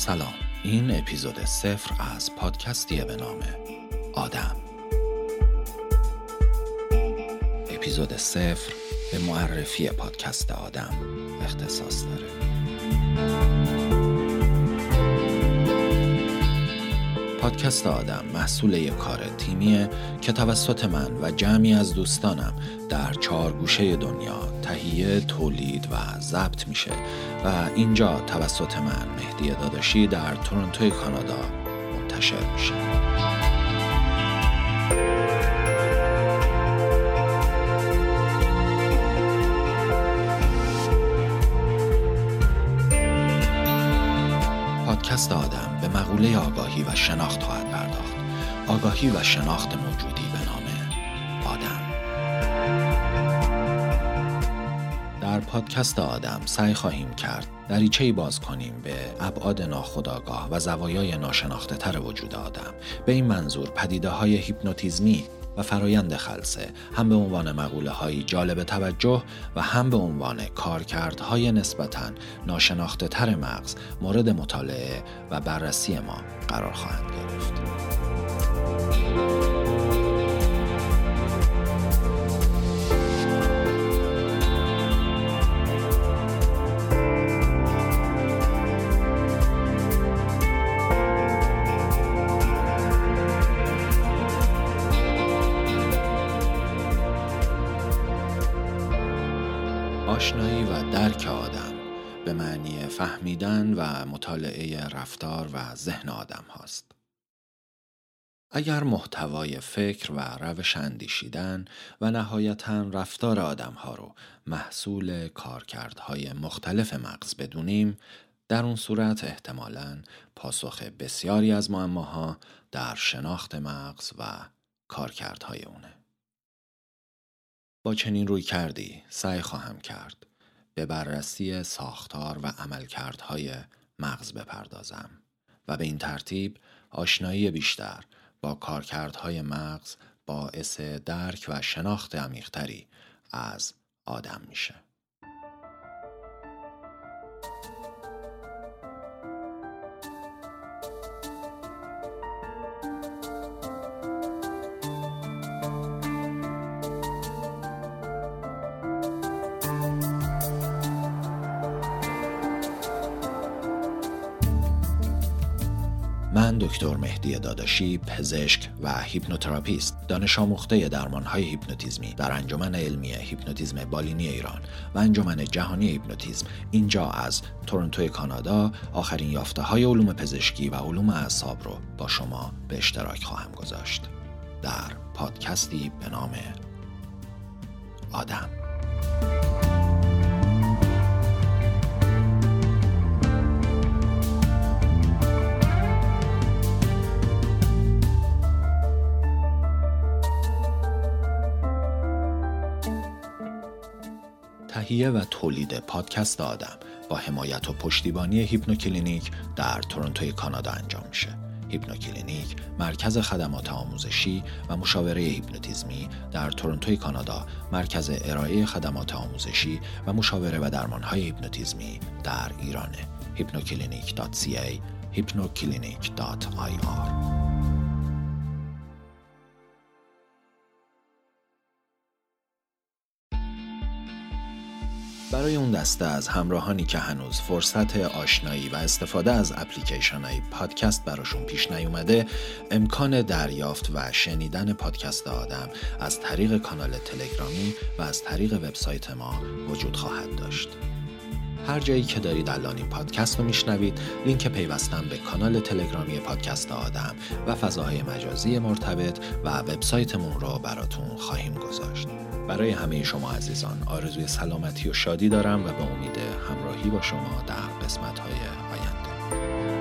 سلام. این اپیزود صفر از پادکستیه به نام آدم. اپیزود صفر به معرفی پادکست آدم اختصاص داره. پادکست آدم محصول یک کار تیمیه که توسط من و جمعی از دوستانم در چهار گوشه دنیا تهیه، تولید و ضبط میشه و اینجا توسط من مهدی داداشی در تورنتوی کانادا منتشر میشه. پادکست آدم مقوله آگاهی و شناخت خواهد پرداخت. آگاهی و شناخت موجودی به نام آدم. در پادکست آدم سعی خواهیم کرد دریچه باز کنیم به ابعاد ناخودآگاه و زوایای ناشناخته تر وجود آدم به این منظور پدیده های هیپنوتیزمی فرایند خلصه هم به عنوان مقوله هایی جالب توجه و هم به عنوان کارکردهای نسبتا ناشناخته تر مغز مورد مطالعه و بررسی ما قرار خواهند گرفت. آشنایی و درک آدم به معنی فهمیدن و مطالعه رفتار و ذهن آدم هاست. اگر محتوای فکر و روش اندیشیدن و نهایتا رفتار آدم ها رو محصول کارکردهای مختلف مغز بدونیم در اون صورت احتمالاً پاسخ بسیاری از معماها در شناخت مغز و کارکردهای اونه. با چنین روی کردی سعی خواهم کرد به بررسی ساختار و عملکردهای مغز بپردازم و به این ترتیب آشنایی بیشتر با کارکردهای مغز باعث درک و شناخت عمیقتری از آدم میشه. من دکتر مهدی داداشی پزشک و هیپنوتراپیست دانش آموخته درمانهای هیپنوتیزمی در انجمن علمی هیپنوتیزم بالینی ایران و انجمن جهانی هیپنوتیزم اینجا از تورنتوی کانادا آخرین یافته های علوم پزشکی و علوم اعصاب رو با شما به اشتراک خواهم گذاشت. در پادکستی به نام آدم. تهیه و تولید پادکست آدم با حمایت و پشتیبانی هیپنوکلینیک در تورنتوی کانادا انجام میشه. هیپنوکلینیک مرکز خدمات آموزشی و مشاوره هیپنوتیزمی در تورنتوی کانادا مرکز ارائه خدمات آموزشی و مشاوره و درمانهای هیپنوتیزمی در ایرانه. hypnoclinic.ca hypnoclinic.ir برای اون دسته از همراهانی که هنوز فرصت آشنایی و استفاده از اپلیکیشن های پادکست براشون پیش نیومده امکان دریافت و شنیدن پادکست آدم از طریق کانال تلگرامی و از طریق وبسایت ما وجود خواهد داشت. هر جایی که دارید الان این پادکست رو میشنوید لینک پیوستن به کانال تلگرامی پادکست آدم و فضاهای مجازی مرتبط و وبسایتمون رو براتون خواهیم گذاشت. برای همه شما عزیزان آرزوی سلامتی و شادی دارم و به امید همراهی با شما در قسمت های آینده